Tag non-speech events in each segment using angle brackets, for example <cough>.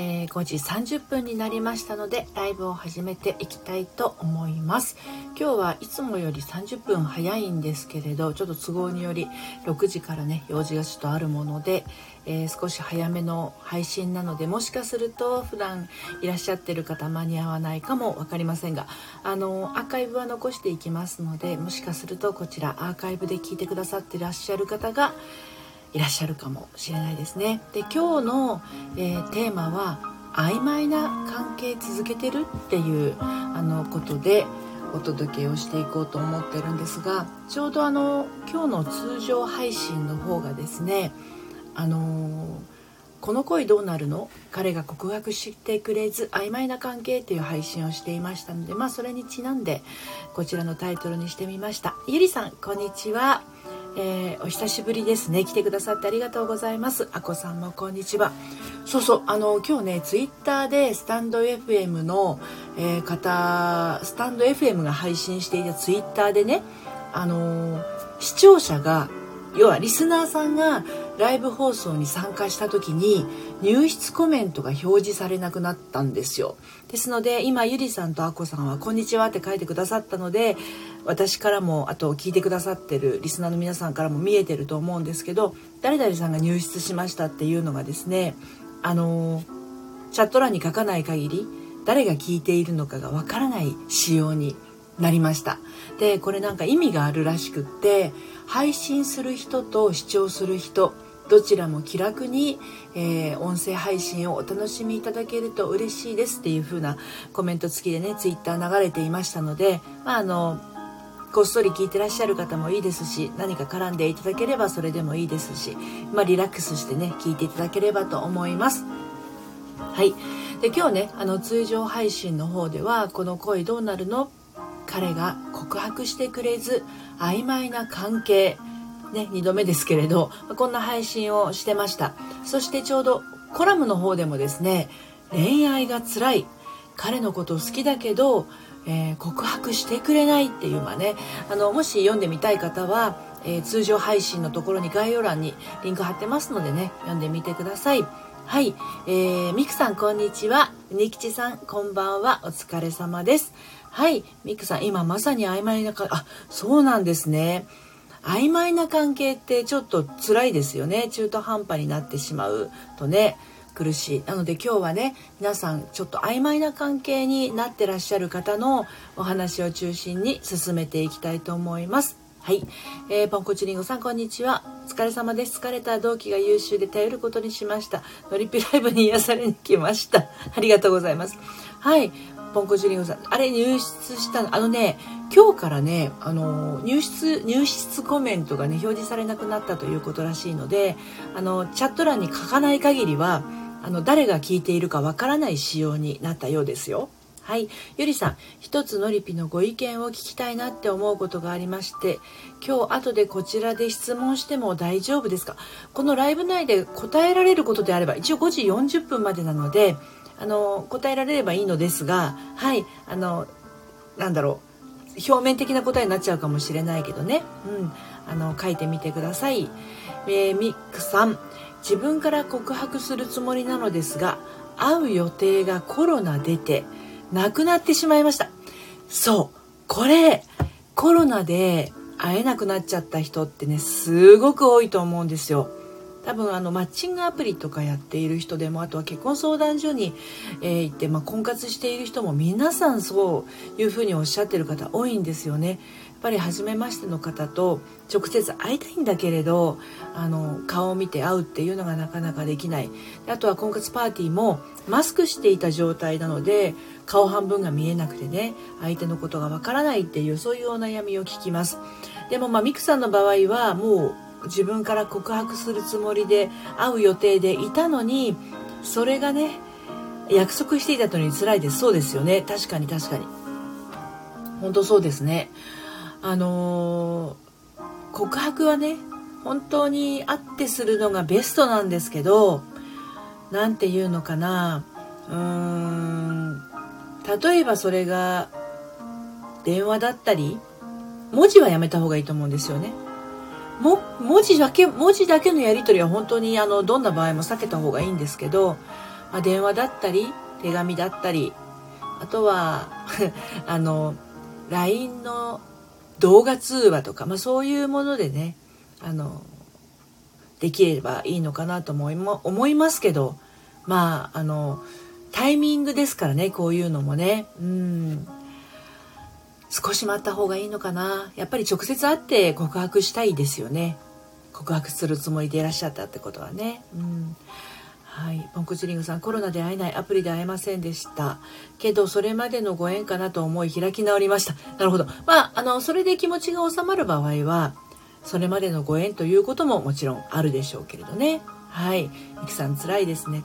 えー、5時30分になりましたのでライブを始めていきたいと思います。今日はいつもより30分早いんですけれどちょっと都合により6時からね用事がちょっとあるもので、えー、少し早めの配信なのでもしかすると普段いらっしゃってる方間に合わないかも分かりませんがあのアーカイブは残していきますのでもしかするとこちらアーカイブで聞いてくださってらっしゃる方がいらっしゃるかもしれないですね。で今日の、えー、テーマは曖昧な関係続けてるっていうあのことでお届けをしていこうと思ってるんですがちょうどあの今日の通常配信の方がですねあのこの恋どうなるの？彼が告白してくれず曖昧な関係っていう配信をしていましたのでまあそれにちなんでこちらのタイトルにしてみました。ゆりさんこんにちは。えー、お久しぶりですね。来てくださってありがとうございます。あこさんもこんにちは。そうそう。あの今日ねツイッターでスタンド FM の、えー、方スタンド FM が配信していたツイッターでねあの視聴者が要はリスナーさんがライブ放送に参加した時に入室コメントが表示されなくなったんですよ。ですので今ゆりさんとあこさんは「こんにちは」って書いてくださったので私からもあと聞いてくださってるリスナーの皆さんからも見えてると思うんですけど誰々さんが入室しましたっていうのがですねあのチャット欄に書かない限り誰が聞いているのかがわからない仕様になりました。でこれなんか意味があるらしくって配信する人と視聴する人どちらも気楽に、えー、音声配信をお楽しみいただけると嬉しいですっていう風なコメント付きでねツイッター流れていましたので、まあ、あのこっそり聞いてらっしゃる方もいいですし何か絡んでいただければそれでもいいですし、まあ、リラックスしてね聞いていただければと思います。はいで今日ねあの通常配信の方では「この恋どうなるの?」彼が告白してくれず曖昧な関係ね、2度目ですけれどこんな配信をしてました。そしてちょうどコラムの方でもですね恋愛が辛い。彼のこと好きだけど、えー、告白してくれないっていうまあねあのもし読んでみたい方は、えー、通常配信のところに概要欄にリンク貼ってますのでね読んでみてください。はい、えー、ミクさんこんにちは。ニキチさんこんばんは。お疲れ様です。はい。ミクさん今まさに曖昧なかあそうなんですね。曖昧な関係ってちょっと辛いですよね。中途半端になってしまうとね苦しい。なので今日はね皆さんちょっと曖昧な関係になってらっしゃる方のお話を中心に進めていきたいと思います。はい、えー、ポンコチリンゴさんこんにちは。お疲れ様です。疲れた同期が優秀で頼ることにしました。ノリピライブに癒されに来ました。ありがとうございます。はい。ポンコチリンゴさんあれ入室したのあのね今日からねあの入室入室コメントがね表示されなくなったということらしいのであのチャット欄に書かない限りはあの誰が聞いているかわからない仕様になったようですよ。はい、ゆりさん一つのりぴのご意見を聞きたいなって思うことがありまして今日後でこちらで質問しても大丈夫ですか？このライブ内で答えられることであれば一応5時40分までなのであの答えられればいいのですがはいあのなんだろう表面的な答えになっちゃうかもしれないけどね、うん、あの書いてみてください。えー、ミックさん。自分から告白するつもりなのですが会う予定がコロナ出てなくなってしまいました。そう。これコロナで会えなくなっちゃった人ってねすごく多いと思うんですよ。多分あのマッチングアプリとかやっている人でもあとは結婚相談所に、え、行って、まあ、婚活している人も皆さんそういうふうにおっしゃってる方多いんですよね。やっぱり初めましての方と直接会いたいんだけれどあの顔を見て会うっていうのがなかなかできないあとは婚活パーティーもマスクしていた状態なので顔半分が見えなくてね相手のことがわからないっていうそういうお悩みを聞きますでもまあミクさんの場合はもう自分から告白するつもりで会う予定でいたのにそれがね約束していたのに辛いです。そうですよね。確かに確かに。本当そうですね。あのー、告白はね本当に会ってするのがベストなんですけど何て言うのかな。うーん例えばそれが電話だったり文字はやめた方がいいと思うんですよね。も文字だけ文字だけのやり取りは本当にあのどんな場合も避けた方がいいんですけどまあ、電話だったり手紙だったりあとは <laughs> あの LINE の動画通話とか、まあ、そういうものでねあのできればいいのかなと思い思いますけどまああのタイミングですからねこういうのもね。うん。少し待った方がいいのかな。やっぱり直接会って告白したいですよね。告白するつもりでいらっしゃったってことはね。うん。はい、ポンコツリングさんコロナで会えない。アプリで会えませんでした。けどそれまでのご縁かなと思い開き直りました。なるほど。まああのそれで気持ちが収まる場合はそれまでのご縁ということももちろんあるでしょうけれどね。はい。ミキさん辛いですね。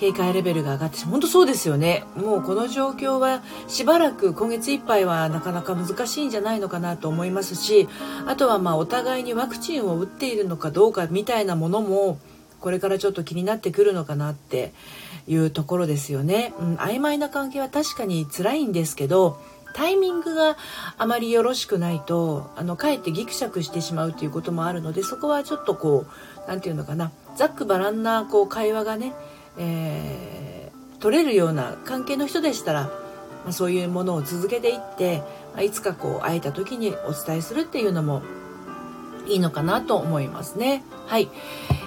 警戒レベルが上がって本当そうですよね。もうこの状況はしばらく今月いっぱいはなかなか難しいんじゃないのかなと思いますしあとはまあお互いにワクチンを打っているのかどうかみたいなものもこれからちょっと気になってくるのかなっていうところですよね、うん、曖昧な関係は確かに辛いんですけどタイミングがあまりよろしくないとあのかえってギクシャクしてしまうということもあるのでそこはちょっとこう何て言うのかな。ざっくばらんなこう会話がね、えー、取れるような関係の人でしたら、まあ、そういうものを続けていって、まあ、いつかこう会えた時にお伝えするっていうのもいいのかなと思いますね。はい。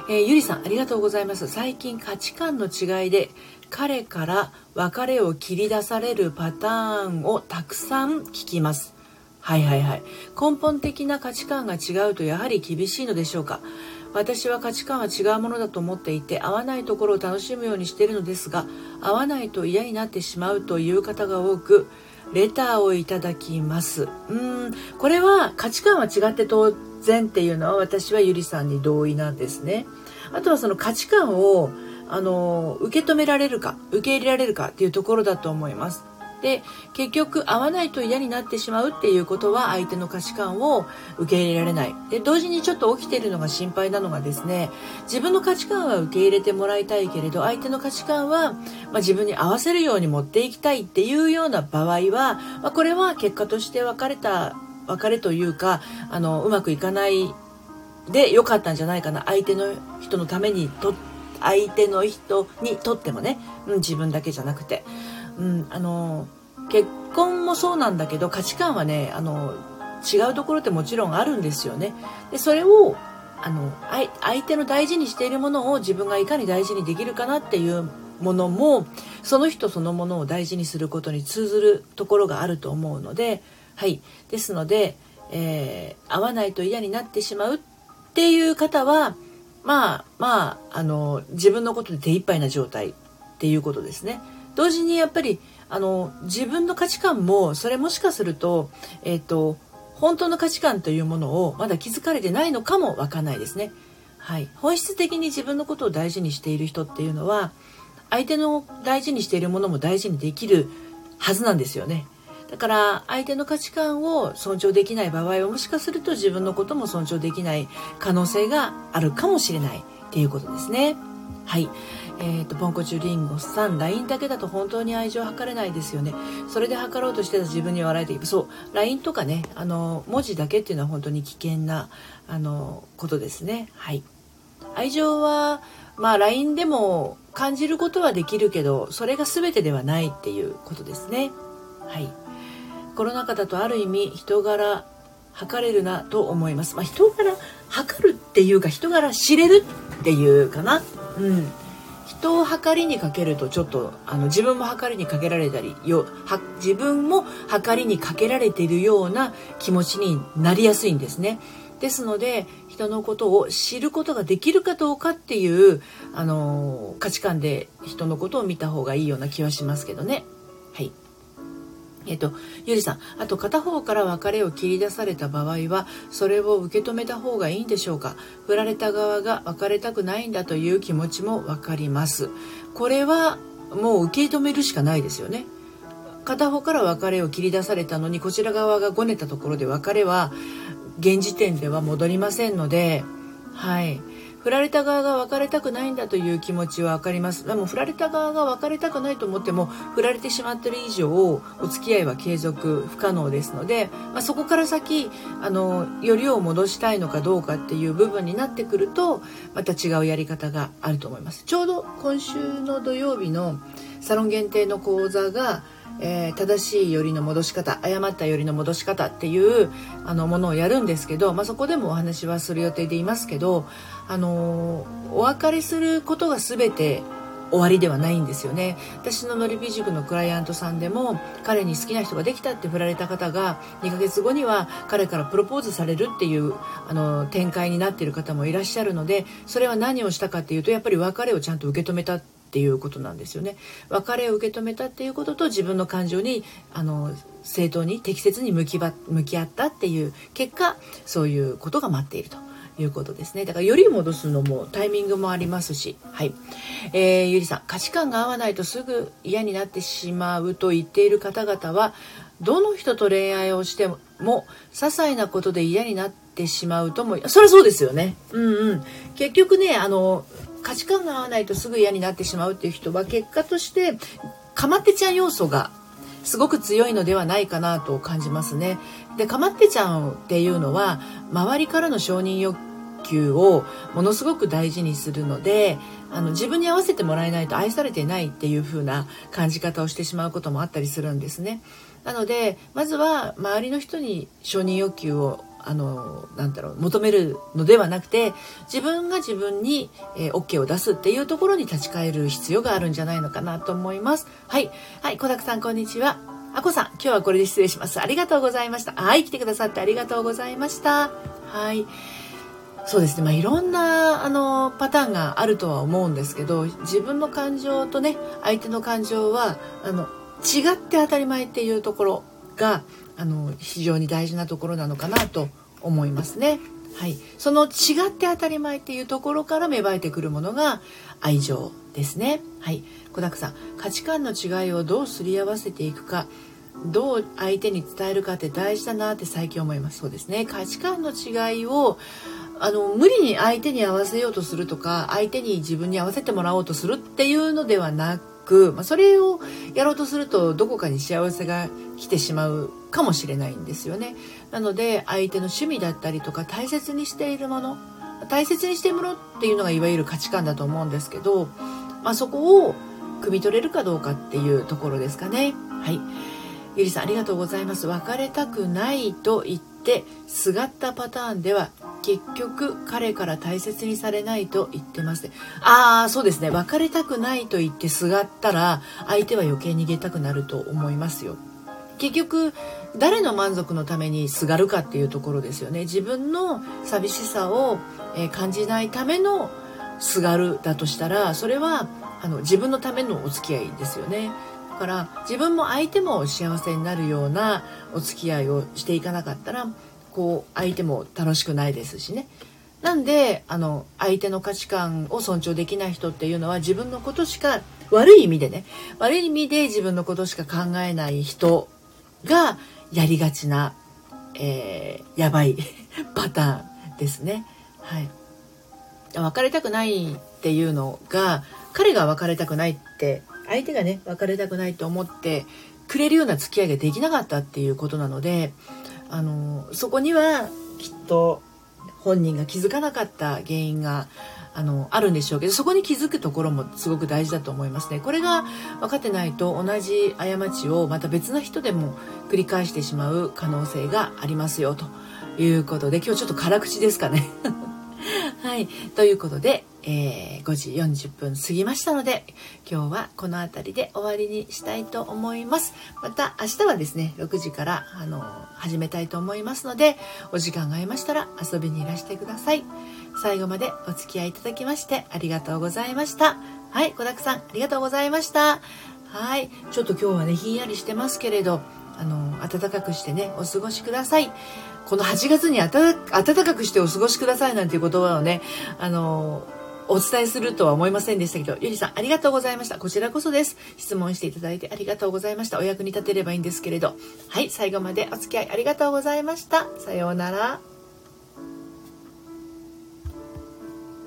えー、ゆりさん、ありがとうございます。最近価値観の違いで、彼から別れを切り出されるパターンをたくさん聞きます。はいはいはい。根本的な価値観が違うとやはり厳しいのでしょうか。私は価値観は違うものだと思っていて合わないところを楽しむようにしているのですが合わないと嫌になってしまうという方が多くレターをいただきますうんこれは価値観は違って当然っていうのは私はゆりさんに同意なんですね。あとはその価値観をあの受け止められるか受け入れられるかっていうところだと思います。で結局合わないと嫌になってしまうっていうことは相手の価値観を受け入れられない。で同時にちょっと起きているのが心配なのがですね自分の価値観は受け入れてもらいたいけれど相手の価値観は、ま、自分に合わせるように持っていきたいっていうような場合は、ま、これは結果として別れた別れというかあのうまくいかないで良かったんじゃないかな。相手の人のためにと相手の人にとってもね、うん、自分だけじゃなくて、うん、あの結婚もそうなんだけど価値観はねあの違うところってもちろんあるんですよね。でそれをあの相手の大事にしているものを自分がいかに大事にできるかなっていうものもその人そのものを大事にすることに通ずるところがあると思うのではい、ですので、えー、会わないと嫌になってしまうっていう方はまあまああの自分のことで手一杯な状態っていうことですね。同時にやっぱりあの自分の価値観もそれもしかすると,、えーと、本当の価値観というものをまだ気づかれてないのかもわかんないですね。はい、本質的に自分のことを大事にしている人っていうのは相手の大事にしているものも大事にできるはずなんですよね。だから相手の価値観を尊重できない場合はもしかすると自分のことも尊重できない可能性があるかもしれないっていうことですね。はい。え、ー、と、ポンコチュリンゴさん、LINE だけだと本当に愛情を測れないですよね。それで測ろうとしてた自分に笑えていく。そう、LINE とかね、あの、文字だけっていうのは本当に危険な、あの、ことですね。はい。愛情は、まあ LINE でも感じることはできるけど、それが全てではないっていうことですね。はい。コロナ禍だとある意味人柄測れるなと思います。まあ、人柄測るっていうか人柄知れるっていうかな。うん。人を測りにかけるとちょっとあの自分も測りにかけられたりよ自分も測りにかけられているような気持ちになりやすいんですね。ですので人のことを知ることができるかどうかっていうあの価値観で人のことを見た方がいいような気はしますけどね。はい。えっと、ゆりさん、あと片方から別れを切り出された場合は、それを受け止めた方がいいんでしょうか？振られた側が別れたくないんだという気持ちもわかります。これはもう受け止めるしかないですよね。片方から別れを切り出されたのに、こちら側がごねたところで別れは、現時点では戻りませんので、はい。振られた側が別れたくないんだという気持ちは分かります。でも振られた側が別れたくないと思っても振られてしまってる以上お付き合いは継続不可能ですので、まあ、そこから先あのよりを戻したいのかどうかっていう部分になってくるとまた違うやり方があると思います。ちょうど今週の土曜日のサロン限定の講座がえー、正しいよりの戻し方誤ったよりの戻し方っていうあのものをやるんですけど、まあ、そこでもお話はする予定でいますけど、あのー、お別れすることが全て終わりではないんですよね。私ののりび塾のクライアントさんでも彼に好きな人ができたって振られた方が2ヶ月後には彼からプロポーズされるっていうあの展開になっている方もいらっしゃるのでそれは何をしたかっていうとやっぱり別れをちゃんと受け止めたってていうことなんですよね別れを受け止めたっていうことと自分の感情にあの正当に適切に向きば向き合ったっていう結果そういうことが待っていると。いうことですね。だからより戻すのもタイミングもありますし、はい。えー、ゆりさん、価値観が合わないとすぐ嫌になってしまうと言っている方々は、どの人と恋愛をしても、些細なことで嫌になってしまうとも、そりゃそうですよね。うんうん。結局ね、あの、価値観が合わないとすぐ嫌になってしまうっていう人は結果としてかまってちゃん要素がすごく強いのではないかなと感じますね。でかまってちゃんっていうのは周りからの承認欲求をものすごく大事にするのであの自分に合わせてもらえないと愛されてないっていう風な感じ方をしてしまうこともあったりするんですね。なのでまずは周りの人に承認欲求をあのなんだろう求めるのではなくて自分が自分に、えー、OK を出すっていうところに立ち返る必要があるんじゃないのかなと思います。はい。はい小沢さんこんにちは。あこさん今日はこれで失礼します。ありがとうございました。はい来てくださってありがとうございました。はい。そうですね、まあ、いろんなあのパターンがあるとは思うんですけど自分の感情とね相手の感情はあの違って当たり前っていうところがあの非常に大事なところなのかなと思いますね。はい、その違って当たり前っていうところから芽生えてくるものが愛情ですね。はい、小沢さん価値観の違いをどうすり合わせていくかどう相手に伝えるかって大事だなって最近思いますそうですね価値観の違いをあの無理に相手に合わせようとするとか相手に自分に合わせてもらおうとするっていうのではなく、まあ、それをやろうとするとどこかに幸せが来てしまうかもしれないんですよね。なので相手の趣味だったりとか大切にしているもの大切にしてもらうっていうのがいわゆる価値観だと思うんですけど、まあ、そこを汲み取れるかどうかっていうところですかね。はい。ゆりさんありがとうございます。別れたくないと言ってすがったパターンでは結局彼から大切にされないと言ってます。ああそうですね。別れたくないと言ってすがったら相手は余計逃げたくなると思いますよ。結局誰の満足のためにすがるかっていうところですよね。自分の寂しさを感じないためのすがるだとしたらそれはあの自分のためのお付き合いですよね。だから自分も相手も幸せになるようなお付き合いをしていかなかったらこう相手も楽しくないですしねなんであの相手の価値観を尊重できない人っていうのは自分のことしか悪い意味でね悪い意味で自分のことしか考えない人がやりがちな、えー、やばい <laughs> パターンですね。はい。別れたくないっていうのが彼が別れたくないって相手がね別れたくないと思ってくれるような付き合いができなかったっていうことなのであのそこにはきっと本人が気づかなかった原因があのあるんでしょうけどそこに気づくところもすごく大事だと思いますね。これが分かってないと同じ過ちをまた別な人でも繰り返してしまう可能性がありますよということで今日ちょっと辛口ですかね。はい。ということでえー、5時40分過ぎましたので今日はこの辺りで終わりにしたいと思います。また明日はですね6時からあの始めたいと思いますのでお時間が合いましたら遊びにいらしてください。最後までお付き合いいただきましてありがとうございました。はい小沢さんありがとうございました。はい。ちょっと今日はねひんやりしてますけれどあの暖かくしてねお過ごしくださいこの8月に暖かくしてお過ごしくださいなんていう言葉をねあのお伝えするとは思いませんでしたけど、ゆりさんありがとうございました。こちらこそです。質問していただいてありがとうございました。お役に立てればいいんですけれど。はい、最後までお付き合いありがとうございました。さようなら。